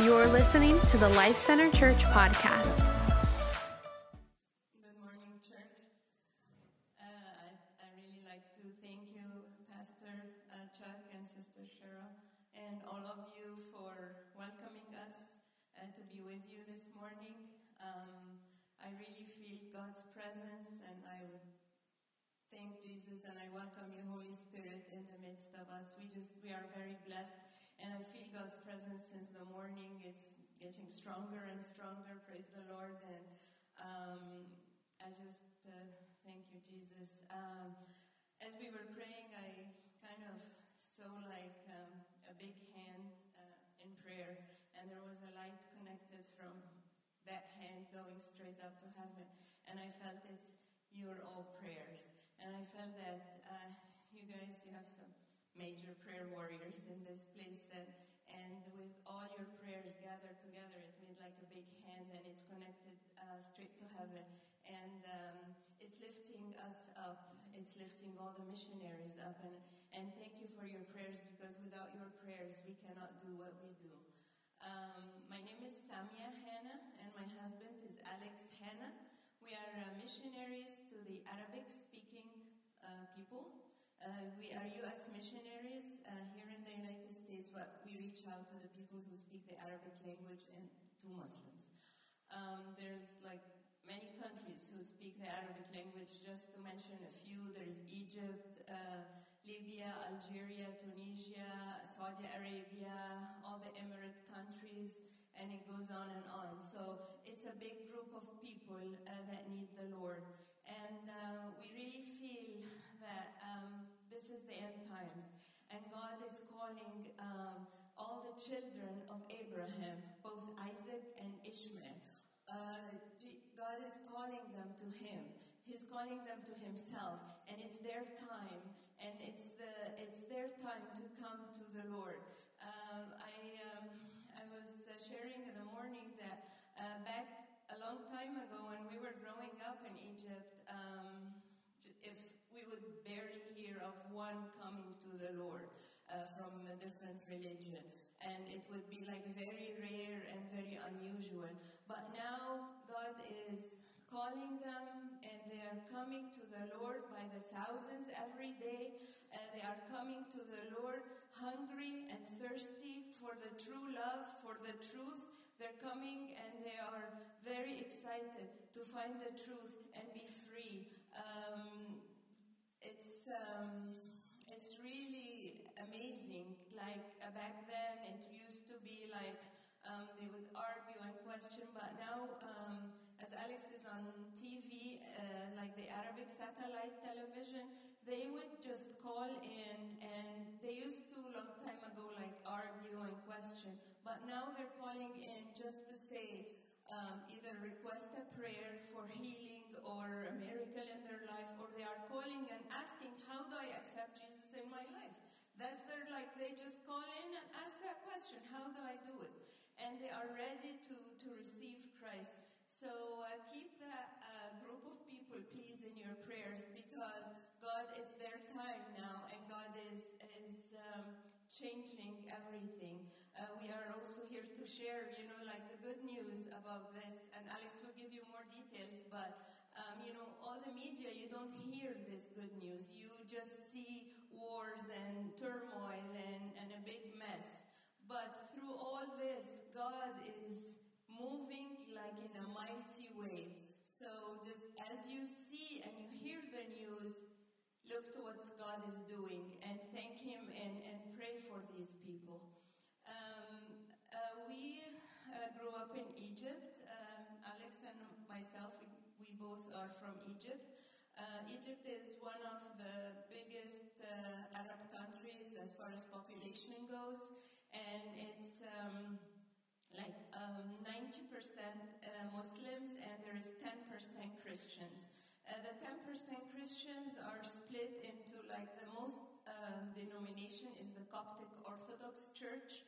You're listening to the Life Center Church podcast. Good morning, church. Uh, I, I really like to thank you, Pastor uh, Chuck and Sister Cheryl, and all of you for welcoming us uh, to be with you this morning. Um, I really feel God's presence, and I thank Jesus and I welcome you, Holy Spirit, in the midst of us. We just we are very blessed and I feel God's presence since the morning. It's getting stronger and stronger. Praise the Lord. And um, I just uh, thank you, Jesus. Um, as we were praying, I kind of saw like um, a big hand uh, in prayer, and there was a light connected from that hand going straight up to heaven. And I felt it's your all prayers. And I felt that uh, you guys, you have some major prayer warriors in this place. And, and with all your prayers gathered together, it made like a big hand and it's connected uh, straight to heaven. And um, it's lifting us up. It's lifting all the missionaries up. And, and thank you for your prayers because without your prayers, we cannot do what we do. Um, my name is Samia Hanna and my husband is Alex Hanna. We are uh, missionaries to the Arabic speaking uh, people uh, we are U.S. missionaries uh, here in the United States, but we reach out to the people who speak the Arabic language and to Muslims. Um, there's like many countries who speak the Arabic language. Just to mention a few, there's Egypt, uh, Libya, Algeria, Tunisia, Saudi Arabia, all the Emirate countries, and it goes on and on. So it's a big group of people uh, that need the Lord. And uh, we really feel that um, this is the end times. And God is calling um, all the children of Abraham, both Isaac and Ishmael. Uh, God is calling them to Him. He's calling them to Himself, and it's their time, and it's the it's their time to come to the Lord. Uh, I um, I was uh, sharing in the morning that uh, back a long time ago when we were growing up in Egypt, um, if we would barely hear of one coming to the Lord uh, from a different religion. And it would be like very rare and very unusual. But now God is calling them and they are coming to the Lord by the thousands every day. Uh, they are coming to the Lord hungry and thirsty for the true love, for the truth. They're coming and they are very excited to find the truth and be free. Um, it's um, it's really amazing. Like uh, back then, it used to be like um, they would argue and question, but now, um, as Alex is on TV, uh, like the Arabic satellite television, they would just call in, and they used to long time ago like argue and question, but now they're calling in just to say um, either request a prayer for healing or a miracle in their life, or they are calling and asking, How do I accept Jesus in my life? That's their, like, they just call in and ask that question, How do I do it? And they are ready to, to receive Christ. So uh, keep that uh, group of people, please, in your prayers because God, is their time now, and God is, is um, changing everything. Uh, we are also here to share, you know, like the good news about this, and Alex will give you more details, but um, you know, all the media, you don't hear this good news. You just see wars and turmoil and, and a big mess. But through all this, God is moving like in a mighty way. So just as you see and you hear the news, look to what God is doing and thank Him and, and pray for these people. Grew up in Egypt. Um, Alex and myself, we we both are from Egypt. Uh, Egypt is one of the biggest uh, Arab countries as far as population goes, and it's um, like 90% um, uh, Muslims and there is 10% Christians. Uh, the 10% Christians are split into like the most um, denomination is the Coptic Orthodox Church,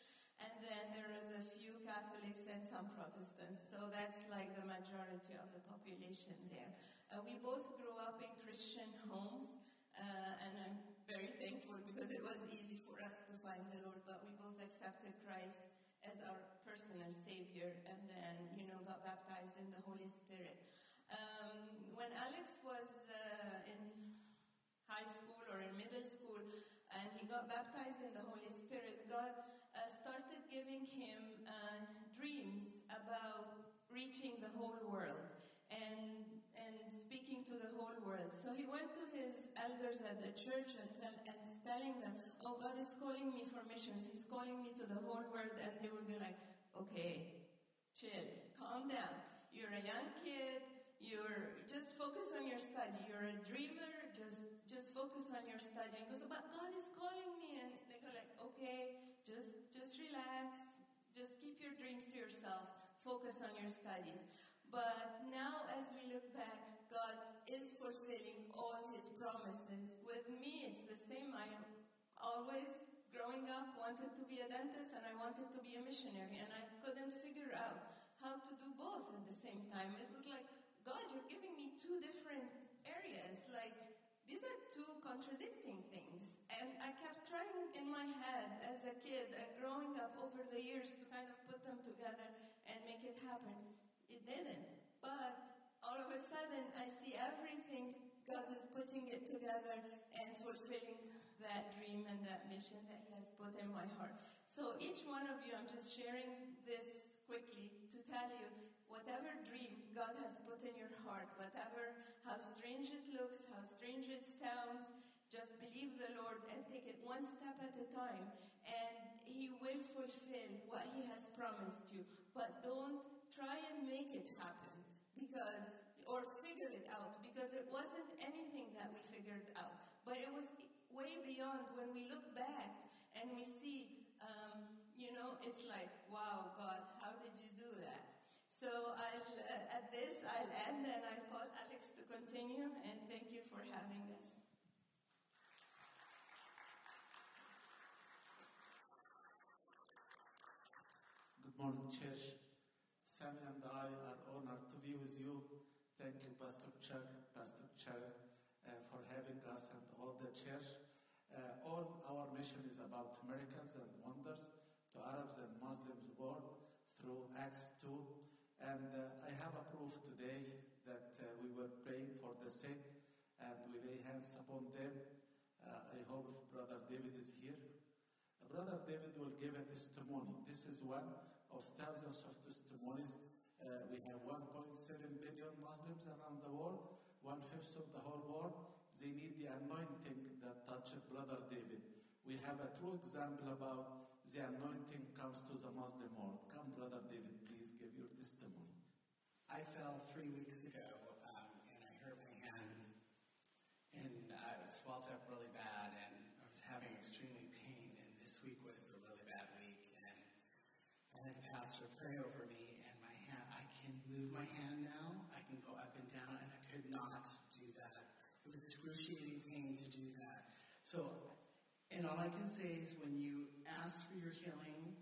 and then there is a few Catholics and some Protestants. So that's like the majority of the population there. Uh, we both grew up in Christian homes, uh, and I'm very thankful because it was easy for us to find the Lord, but we both accepted Christ as our personal Savior, and then, you know, got baptized in the Holy Spirit. Um, when Alex was uh, in high school or in middle school and he got baptized in the Holy Spirit, God giving him uh, dreams about reaching the whole world and, and speaking to the whole world. So he went to his elders at the church and, tell, and telling them, Oh, God is calling me for missions. He's calling me to the whole world. And they be like, Okay, chill, calm down. You're a young kid. You're just focus on your study. You're a dreamer. Just just focus on your study. And goes, but God is calling me. And they go like, okay, just just relax. Just keep your dreams to yourself. Focus on your studies. But now, as we look back, God is fulfilling all His promises. With me, it's the same. I always growing up wanted to be a dentist and I wanted to be a missionary, and I couldn't figure out how to do both at the same time. It was like, God, you're giving me two different areas. Like, these are two contradicting things. And I kept trying in my head as a kid and growing up over the years to kind of put them together and make it happen. It didn't. But all of a sudden, I see everything God is putting it together and fulfilling that dream and that mission that He has put in my heart. So each one of you, I'm just sharing this quickly to tell you whatever dream God has put in your heart, whatever, how strange it looks, how strange it sounds, just believe the Lord and take it one step at a time, and He will fulfill what He has promised you. But don't try and make it happen because, or figure it out, because it wasn't anything that we figured out, but it was way beyond when we look back and we see, um, you know, it's like, wow, God, how did you do that? So I'll, uh, at this, I'll end and I'll call Alex to continue, and thank you for having us. Good morning, church. Sammy and I are honored to be with you. Thank you, Pastor Chuck, Pastor Chair, uh, for having us and all the church. Uh, all our mission is about miracles and wonders to Arabs and Muslims world through Acts 2. And uh, I have a proof today that uh, we were praying for the sick and we lay hands upon them. Uh, I hope Brother David is here. Brother David will give a testimony. This is one of thousands of testimonies. Uh, we have 1.7 billion Muslims around the world, one fifth of the whole world. They need the anointing that touched Brother David. We have a true example about the anointing comes to the Muslim world. Come, Brother David, please give your testimony. I fell three weeks ago um, and I hurt my hand and I was swelled up really bad and I was having extremely pain and this week was a really bad week and I had a pastor pray over me and my hand, I can move my hand now, I can go up and down and I could not do that. It was excruciating pain to do that. So, and all I can say is when you ask for your healing,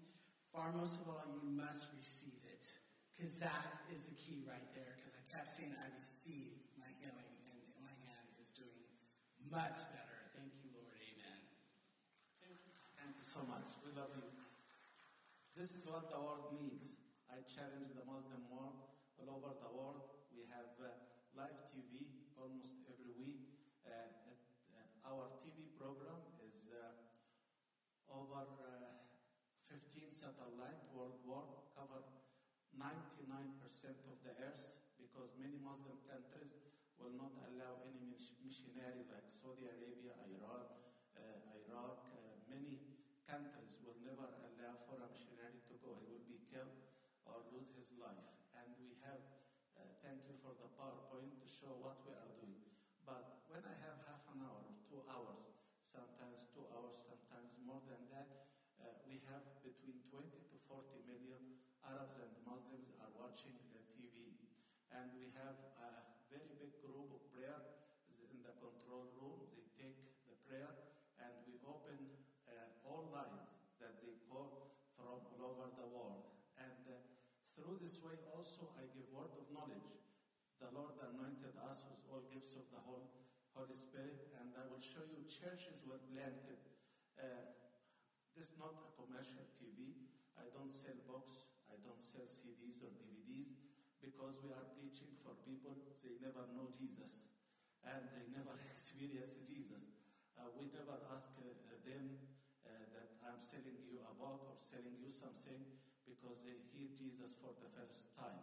far most of all, you must receive it. Because that is the key right there. Because I kept saying, I receive my healing, and my hand is doing much better. Thank you, Lord. Amen. Thank you so much. We love you. This is what the world needs. I challenge the Muslim world all over the world. We have uh, live TV almost every week. Uh, at, uh, our TV program is uh, over uh, 15 satellite worldwide, cover 99% of the earth because many Muslim countries will not allow any missionary like Saudi Arabia, Iran, uh, Iraq, uh, many countries will never allow for a missionary to go. He will be killed or lose his life. And we have, uh, thank you for the PowerPoint to show what we are doing. But when I have half an hour or two hours, sometimes two hours, sometimes more than that, uh, we have between 20 to 40 million Arabs and Muslims are watching the TV. And we have a very big group of prayer in the control room. They take the prayer and we open uh, all lines that they call from all over the world. And uh, through this way also I give word of knowledge. The Lord anointed us with all gifts of the Holy Spirit, and I will show you churches were planted. Uh, this is not a commercial TV. I don't sell books. I don't sell CDs or DVDs because we are preaching for people they never know Jesus and they never experience Jesus. Uh, we never ask uh, them uh, that I'm selling you a book or selling you something because they hear Jesus for the first time.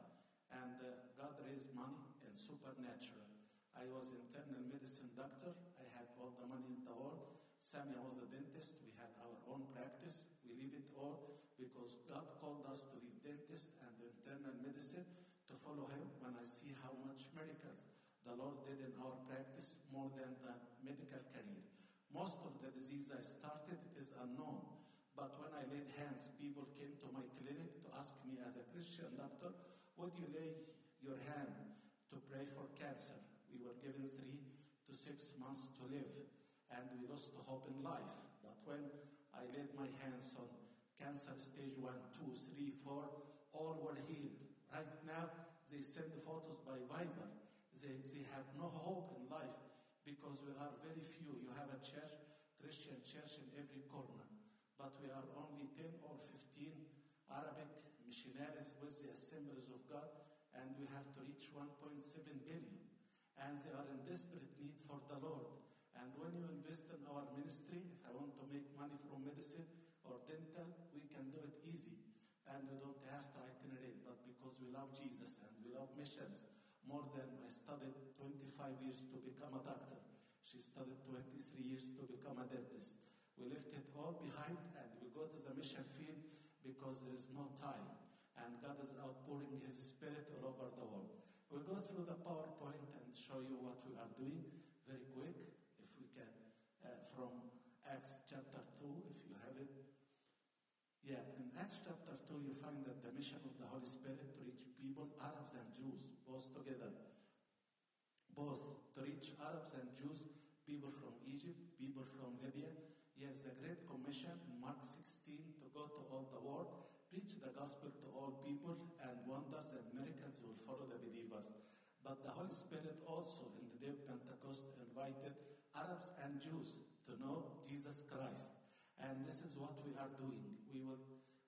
And uh, God raised money and supernatural. I was internal medicine doctor. I had all the money in the world. Samia was a dentist. We had our own practice. We leave it all because God called us to leave dentist and internal medicine follow Him. When I see how much miracles the Lord did in our practice, more than the medical career. Most of the disease I started, it is unknown. But when I laid hands, people came to my clinic to ask me as a Christian doctor, would you lay your hand to pray for cancer? We were given three to six months to live, and we lost hope in life. But when I laid my hands on cancer stage one, two, three, four, all were healed. Right now, they send the photos by Viber. They, they have no hope in life because we are very few. You have a church, Christian church in every corner, but we are only 10 or 15 Arabic missionaries with the assemblies of God, and we have to reach 1.7 billion. And they are in desperate need for the Lord. And when you invest in our ministry, if I want to make money from medicine or dental, we can do it easy. And we don't have to itinerate, but because we love Jesus more than I studied 25 years to become a doctor. She studied 23 years to become a dentist. We left it all behind and we go to the mission field because there is no time. And God is outpouring His Spirit all over the world. We'll go through the PowerPoint and show you what we are doing very quick, if we can, uh, from Acts chapter 2, if you have it. Yeah, in Acts chapter 2, you find that the mission of the Holy Spirit to reach people, Arabs and Jews, both together. Both to reach Arabs and Jews, people from Egypt, people from Libya. Yes, the Great Commission in Mark 16 to go to all the world, preach the gospel to all people, and wonders and miracles will follow the believers. But the Holy Spirit also, in the day of Pentecost, invited Arabs and Jews to know Jesus Christ. And this is what we are doing. We will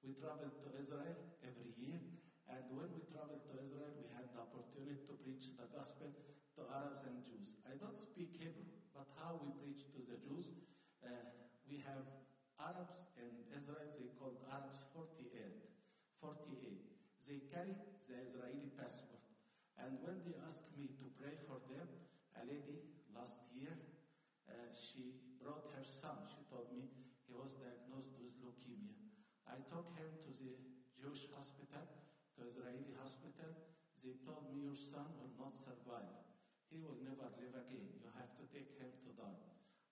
we travel to Israel every year, and when we travel to Israel, we had the opportunity to preach the gospel to Arabs and Jews. I don't speak Hebrew, but how we preach to the Jews, uh, we have Arabs in Israel, they called Arabs 48. 48. They carry the Israeli passport. And when they ask me to pray for them, a lady last year, uh, she brought her son. She told me he was diagnosed with leukemia. I took him to the Jewish hospital, to Israeli hospital. They told me your son will not survive. He will never live again. You have to take him to die.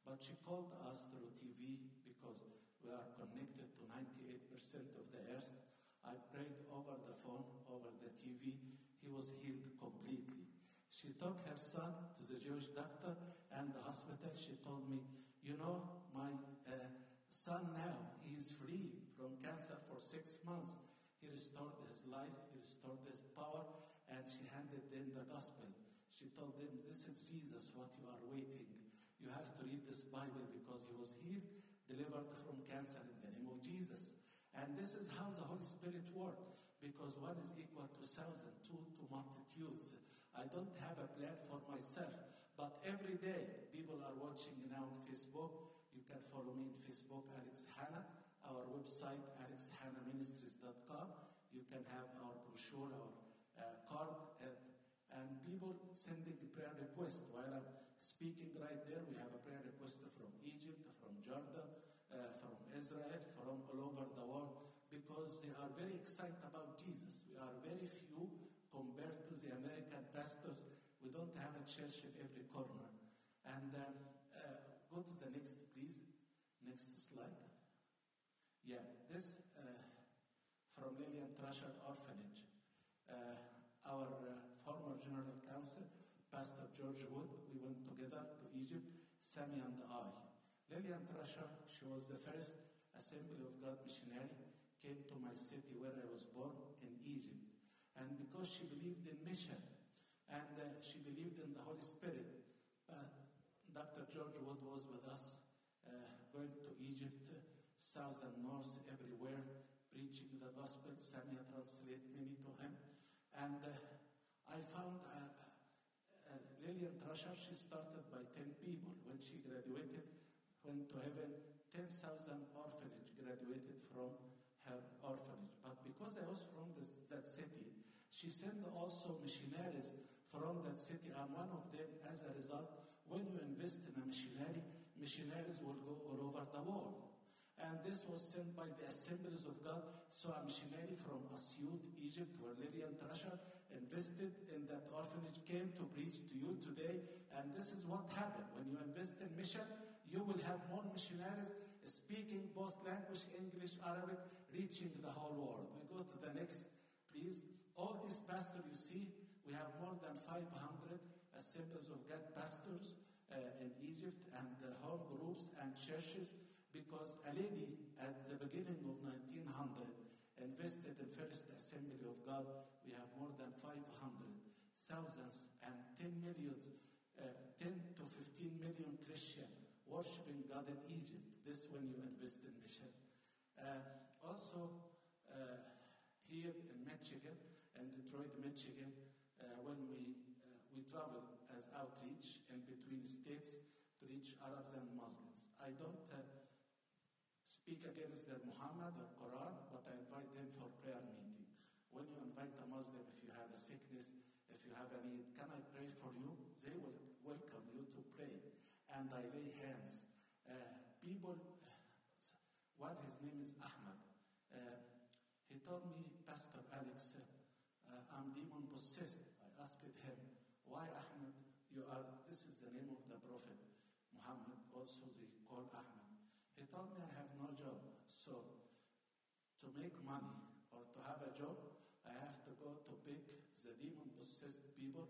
But she called us through TV because we are connected to 98% of the earth. I prayed over the phone, over the TV. He was healed completely. She took her son to the Jewish doctor and the hospital. She told me, You know, my uh, son now, is free from cancer for six months. He restored his life, he restored his power, and she handed them the gospel. She told them, This is Jesus, what you are waiting. You have to read this Bible because he was healed, delivered from cancer in the name of Jesus. And this is how the Holy Spirit worked, because one is equal to thousand, two to multitudes. I don't have a plan for myself, but every day people are watching now on Facebook. You can follow me on Facebook, Alex Hanna, our website, alexhannaministries.com. You can have our brochure, our uh, card, and, and people sending prayer requests. While I'm speaking right there, we have a prayer request from Egypt, from Jordan, uh, from Israel, from all over the world, because they are very excited about Jesus. We are very few compared to the American pastors. We don't have a church in every corner. And um, uh, go to the next, please. Next slide. Yeah, this uh, from Lillian Trasher Orphanage. Uh, our uh, former General Council, Pastor George Wood, we went together to Egypt, Sammy and I. Lillian Trasher, she was the first Assembly of God missionary, came to my city where I was born in Egypt. And because she believed in mission and uh, she believed in the Holy Spirit, uh, Dr. George Wood was with us uh, going to Egypt, south and north, everywhere, preaching the gospel. Samia translate many to him. And uh, I found uh, uh, Lillian Trasher, she started by 10 people. When she graduated, went to heaven, 10,000 orphanage graduated from her orphanage. But because I was from this, that city, she sent also missionaries from that city. I'm one of them. As a result, when you invest in a missionary, missionaries will go all over the world. And this was sent by the Assemblies of God. So a from Asyut, Egypt, where Lillian Trasher invested in that orphanage, came to preach to you today. And this is what happened. When you invest in mission, you will have more missionaries speaking both language, English, Arabic, reaching the whole world. We go to the next, please. All these pastors you see, we have more than 500 Assemblies of God pastors uh, in Egypt and uh, home groups and churches because a lady at the beginning of 1900 invested in First Assembly of God. We have more than 500 thousands and 10 millions, uh, 10 to 15 million Christian worshiping God in Egypt. This when you invest in mission. Uh, also, uh, here in Michigan, in Detroit, Michigan, uh, when we uh, we travel as outreach in between states to reach Arabs and Muslims. I don't uh, speak against their Muhammad or Quran, but I invite them for prayer meeting. When you invite a Muslim, if you have a sickness, if you have a need, can I pray for you? They will welcome you to pray. And I lay hands. Uh, people, one, his name is Ahmad. Uh, he told me, Pastor Alex, uh, I'm demon possessed. I asked him, why Ahmad? You are, this is the name of the Prophet Muhammad, also they call Ahmad. He told me I have no job, so to make money or to have a job, I have to go to pick the demon possessed people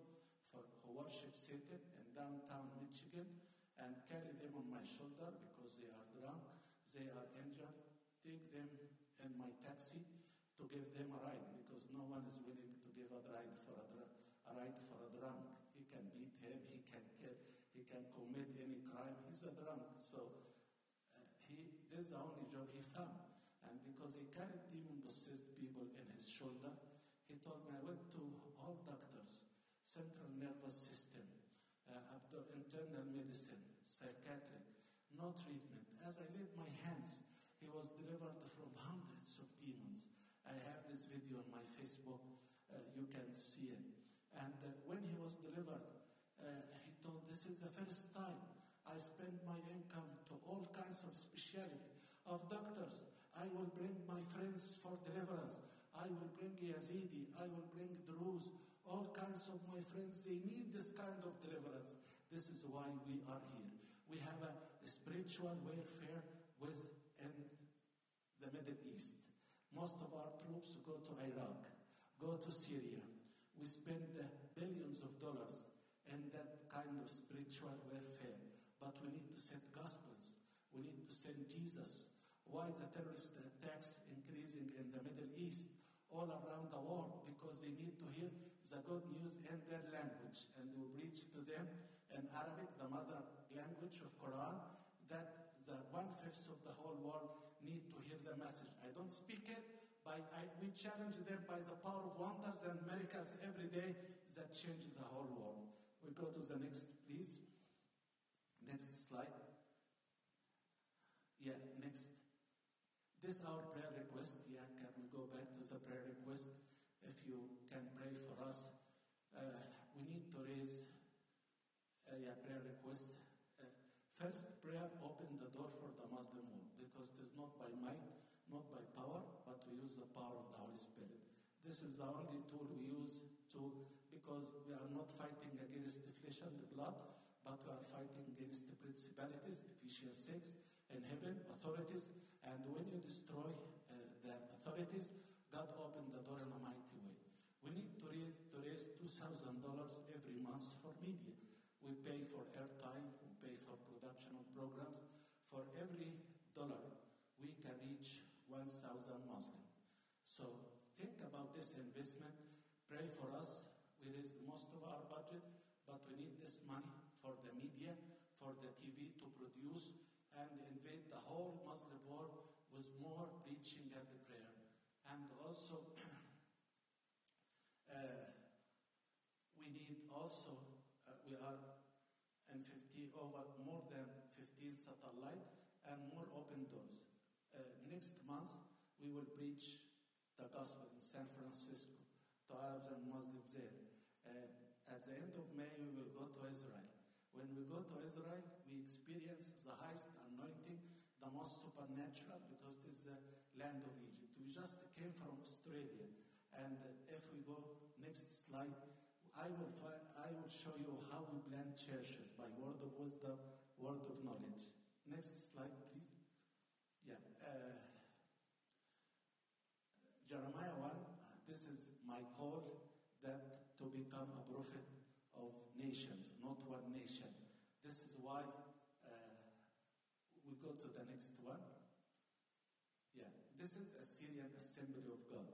for, who worship Satan in downtown Michigan and carry them on my shoulder because they are drunk, they are injured, take them in my taxi to give them a ride because no one is willing to give a ride for a, dr- a ride for a drunk. He can beat him, he can kill, he can commit any crime. He's a drunk, so is the only job he found. And because he carried demon possessed people in his shoulder, he told me I went to all doctors, central nervous system, uh, internal medicine, psychiatric, no treatment. As I laid my hands, he was delivered from hundreds of demons. I have this video on my Facebook. Uh, you can see it. And uh, when he was delivered, uh, he told, This is the first time I spend my income to all kinds of specialty of doctors. I will bring my friends for deliverance. I will bring Yazidi. I will bring Druze. All kinds of my friends, they need this kind of deliverance. This is why we are here. We have a, a spiritual warfare within the Middle East. Most of our troops go to Iraq, go to Syria. We spend billions of dollars in that kind of spiritual warfare. But we need to send gospels. We need to send Jesus. Why is the terrorist attacks increasing in the Middle East, all around the world? Because they need to hear the good news in their language, and we preach to them in Arabic, the mother language of Quran, that the one fifth of the whole world need to hear the message. I don't speak it, but I, we challenge them by the power of wonders and miracles every day that changes the whole world. We go to the next, please. Next slide. Yeah, next. This our prayer request. Yeah, can we go back to the prayer request? If you can pray for us, uh, we need to raise uh, yeah, prayer request. Uh, first, prayer open the door for the Muslim world because it is not by might, not by power, but we use the power of the Holy Spirit. This is the only tool we use to because we are not fighting against the flesh and the blood, but we are fighting against the principalities, Ephesians 6, in heaven, authorities. And when you destroy uh, the authorities, God opened the door in a mighty way. We need to raise, to raise $2,000 every month for media. We pay for airtime, we pay for production of programs. For every dollar, we can reach 1,000 Muslims. So think about this investment. Pray for us. We raise most of our budget, but we need this money for the media, for the TV to produce and invade the whole Muslim world with more preaching and the prayer. And also, uh, we need also, uh, we are in 50, over more than 15 satellite and more open doors. Uh, next month, we will preach the gospel in San Francisco to Arabs and Muslims there. Uh, at the end of May, we will go to Israel. When we go to Israel, experience the highest anointing, the most supernatural, because it is the land of Egypt. We just came from Australia, and uh, if we go next slide, I will fi- I will show you how we plant churches by word of wisdom, word of knowledge. Next slide, please. Yeah. Uh, Jeremiah 1, uh, this is my call that to become a prophet of nations, not one nation. This is why go to the next one. Yeah, this is Assyrian Assembly of God.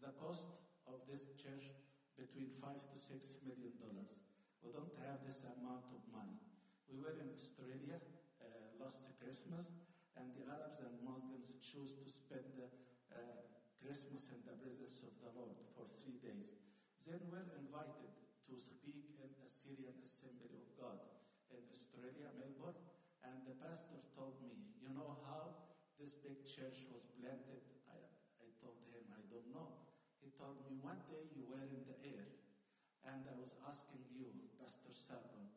The cost of this church between five to six million dollars. We don't have this amount of money. We were in Australia uh, last Christmas, and the Arabs and Muslims choose to spend the uh, Christmas in the presence of the Lord for three days. Then we're invited to speak in Assyrian Assembly of God in Australia, Melbourne, and the pastor told me, you know how this big church was planted? I, I told him, I don't know. He told me, one day you were in the air, and I was asking you, Pastor Sargon,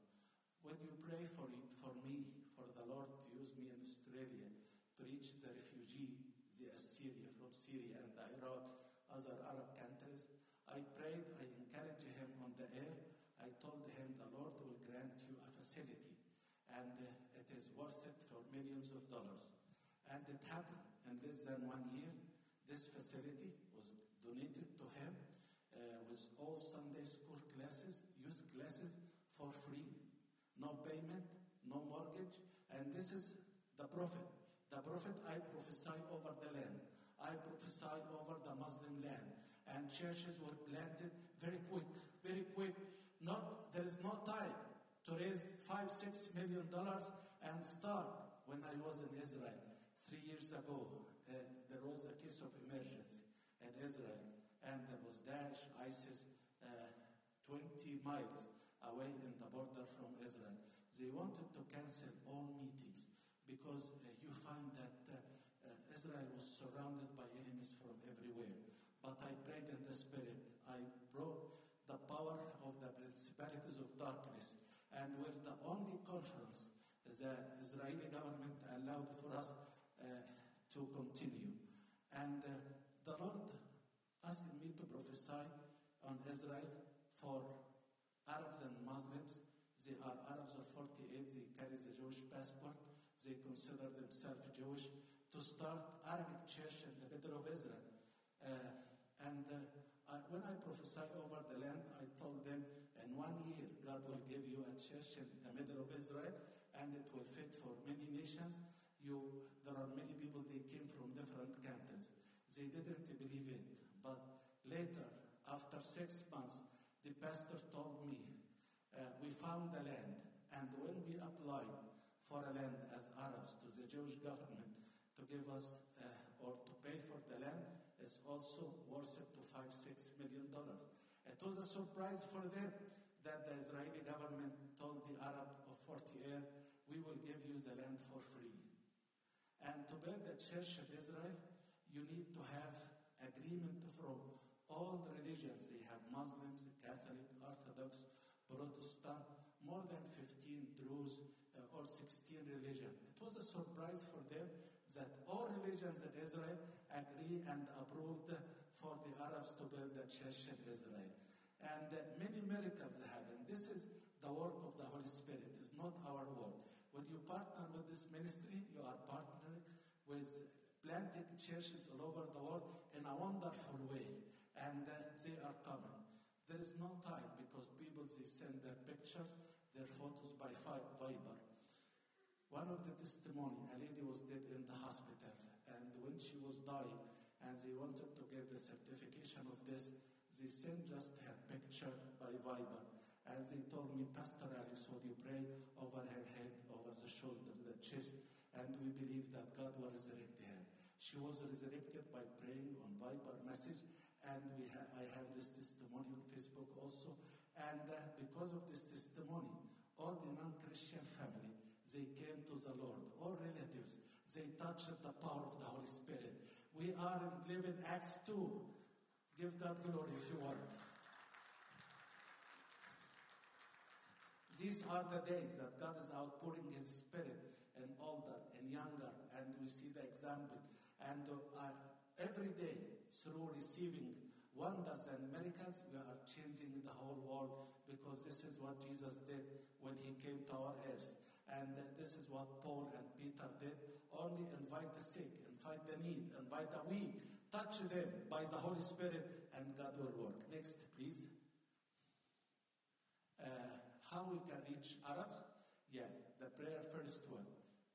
would you pray for, for me, for the Lord to use me in Australia to reach the refugee, the Assyria from Syria and Iraq, other Arab countries? I prayed, I encouraged him on the air. I told him the Lord will grant you a facility, and uh, it is worth it for millions of dollars. And it happened in less than one year. This facility was donated to him uh, with all Sunday school classes, youth classes for free, no payment, no mortgage. And this is the prophet. The prophet I prophesy over the land. I prophesy over the Muslim land. And churches were planted very quick, very quick. Not there is no time to raise five, six million dollars and start. When I was in Israel three years ago, uh, there was a case of emergency in Israel, and there was Daesh, ISIS, uh, 20 miles away in the border from Israel. They wanted to cancel all meetings because uh, you find that uh, uh, Israel was surrounded by enemies from everywhere. But I prayed in the Spirit. I broke the power of the principalities of darkness, and we're the only conference the Israeli government allowed for us uh, to continue. And uh, the Lord asked me to prophesy on Israel for Arabs and Muslims. They are Arabs of 48, they carry the Jewish passport, they consider themselves Jewish, to start Arabic church in the middle of Israel. Uh, and uh, I, when I prophesy over the land, I told them, one year, God will give you a church in the middle of Israel, and it will fit for many nations. You, there are many people, they came from different countries. They didn't believe it. But later, after six months, the pastor told me, uh, we found the land. And when we applied for a land as Arabs to the Jewish government to give us uh, or to pay for the land, it's also worth it to five, six million dollars. It was a surprise for them that the Israeli government told the Arab of 40 Air, we will give the land for free. And to build a church in Israel, you need to have agreement from all the religions. They have Muslims, Catholic, Orthodox, Protestant, more than 15 Druze uh, or 16 religion. It was a surprise for them that all religions in Israel agree and approved for the Arabs to build a church in Israel. And uh, many miracles happen. This is the work of the Holy Spirit. It's not our work. When you partner with this ministry, you are partnering with planted churches all over the world in a wonderful way. And uh, they are coming. There is no time because people, they send their pictures, their photos by Viber. One of the testimony, a lady was dead in the hospital. And when she was dying, and they wanted to give the certification of this, they sent just her picture by Viber. And they told me, Pastor Alex, would you pray over her head, over the shoulder, the chest, and we believe that God will resurrect her. She was resurrected by praying on Viber message, and we ha- I have this testimony on Facebook also. And uh, because of this testimony, all the non-Christian family, they came to the Lord. All relatives, they touched the power of the Holy Spirit. We are in, live Acts 2. Give God glory if you want. These are the days that God is outpouring His Spirit in older and younger, and we see the example. And uh, every day, through receiving wonders and miracles, we are changing the whole world because this is what Jesus did when He came to our earth. And uh, this is what Paul and Peter did. Only invite the sick, invite the need, invite the weak, touch them by the Holy Spirit, and God will work. Next, please. We can reach Arabs? Yeah, the prayer first one.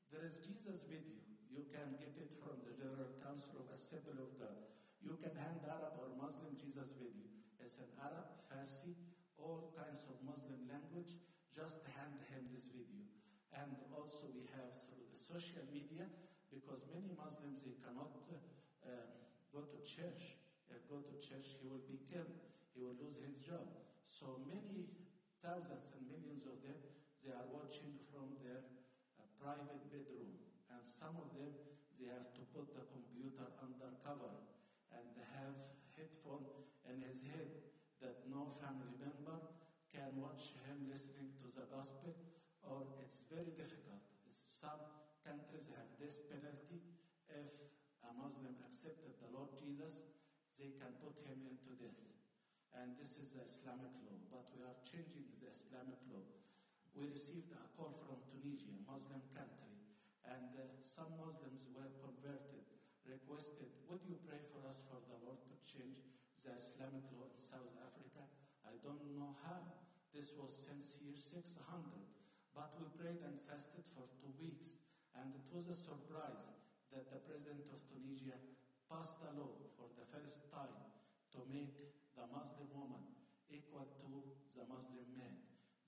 There is Jesus with You You can get it from the General Council of Assembly of God. You can hand Arab or Muslim Jesus with you. It's an Arab, Farsi, all kinds of Muslim language. Just hand him this video. And also we have through the social media, because many Muslims, they cannot uh, go to church. If go to church, he will be killed. He will lose his job. So many thousands and millions of them, they are watching from their uh, private bedroom. And some of them, they have to put the computer under cover and have headphone in his head that no family member can watch him listening to the gospel or it's very difficult. Some countries have this penalty. If a Muslim accepted the Lord Jesus, they can put him into death. And this is the Islamic law. Are changing the Islamic law. We received a call from Tunisia, a Muslim country, and uh, some Muslims were converted, requested, Would you pray for us for the Lord to change the Islamic law in South Africa? I don't know how. This was since year 600. But we prayed and fasted for two weeks, and it was a surprise that the president of Tunisia passed a law for the first time to make the Muslim woman equal to the Muslim man.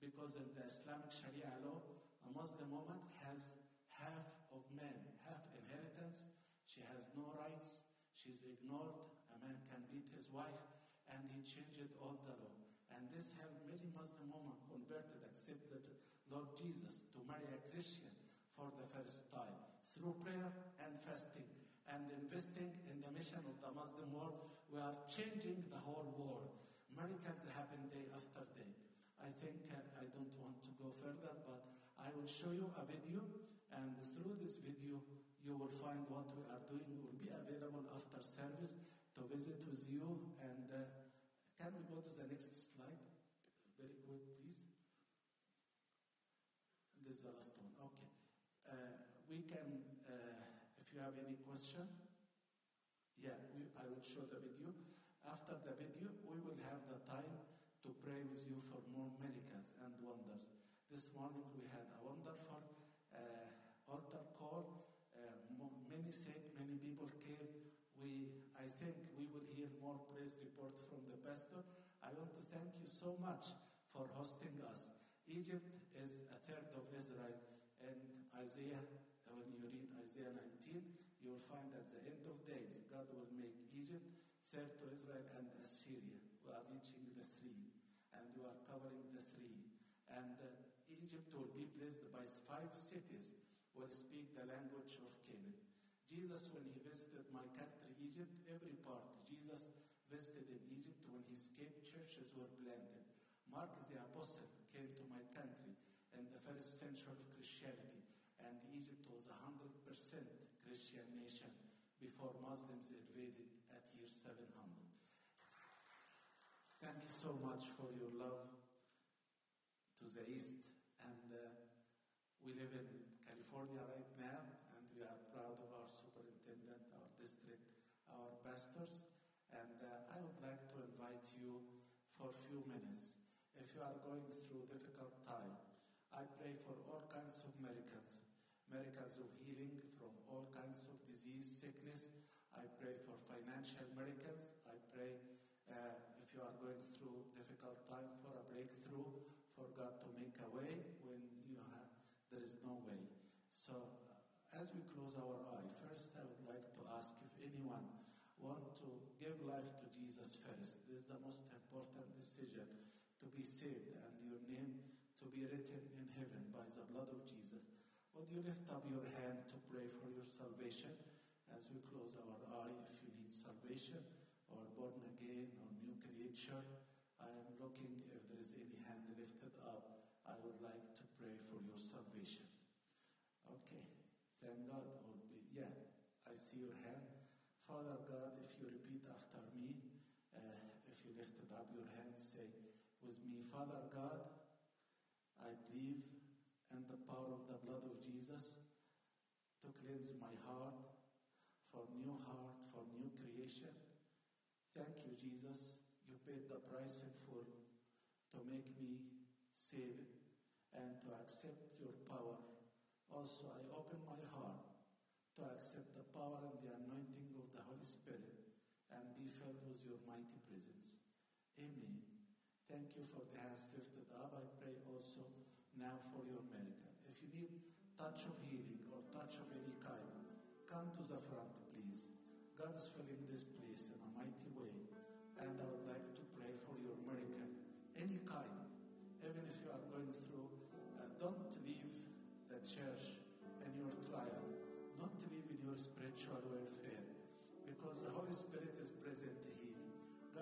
Because in the Islamic Sharia law, a Muslim woman has half of men, half inheritance. She has no rights. She's ignored. A man can beat his wife, and he changed all the law. And this helped many Muslim women converted, accepted Lord Jesus to marry a Christian for the first time through prayer and fasting and investing in the mission of the Muslim world. We are changing the whole world. Miracles happen day. I think uh, I don't want to go further, but I will show you a video, and through this video, you will find what we are doing. Will be available after service to visit with you. And uh, can we go to the next slide? Very quick, please. This is the last one. Okay. Uh, we can, uh, if you have any question, yeah, we, I will show the video. After the video, we will have the time to pray with you for more wonders. This morning we had a wonderful uh, altar call. Uh, many said, many people came. We, I think we will hear more praise report from the pastor. I want to thank you so much for hosting us. Egypt is a third of Israel, and Isaiah, when you read Isaiah 19, you will find that at the end of days, God will make Egypt third to Israel and Assyria. We are reaching the three, and we are covering the three. And uh, Egypt will be blessed by five cities will speak the language of Canaan. Jesus, when he visited my country, Egypt, every part, Jesus visited in Egypt when he escaped, churches were planted. Mark the apostle came to my country in the first century of Christianity, and Egypt was a hundred percent Christian nation before Muslims invaded at year 700. Thank you so much for your love to the east, we live in California right now, and we are proud of our superintendent, our district, our pastors, and uh, I would like to invite you for a few minutes. If you are going through difficult time, I pray for all kinds of miracles, miracles of healing from all kinds of disease, sickness. I pray for financial miracles. I pray uh, if you are going through difficult time for a breakthrough, for God to make a way when there is no way. So uh, as we close our eye, first I would like to ask if anyone want to give life to Jesus first. This is the most important decision to be saved and your name to be written in heaven by the blood of Jesus. Would you lift up your hand to pray for your salvation as we close our eye? If you need salvation or born again or new creature, I am looking if there is any hand lifted up. I would like to pray for your salvation. Okay, thank God. Yeah, I see your hand. Father God, if you repeat after me, uh, if you lifted up your hand, say with me, Father God, I believe in the power of the blood of Jesus to cleanse my heart for new heart, for new creation. Thank you, Jesus. You paid the price in full to make me saved and to accept your power. Also, I open my heart to accept the power and the anointing of the Holy Spirit and be filled with your mighty presence. Amen. Thank you for the hands lifted up. I pray also now for your miracle. If you need touch of healing or touch of any kind, come to the front, please. God is filling this place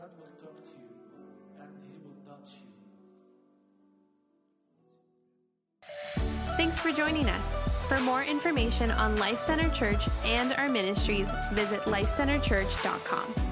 God will talk to you, and He will touch you. Thanks for joining us. For more information on Life Center Church and our ministries, visit lifecenterchurch.com.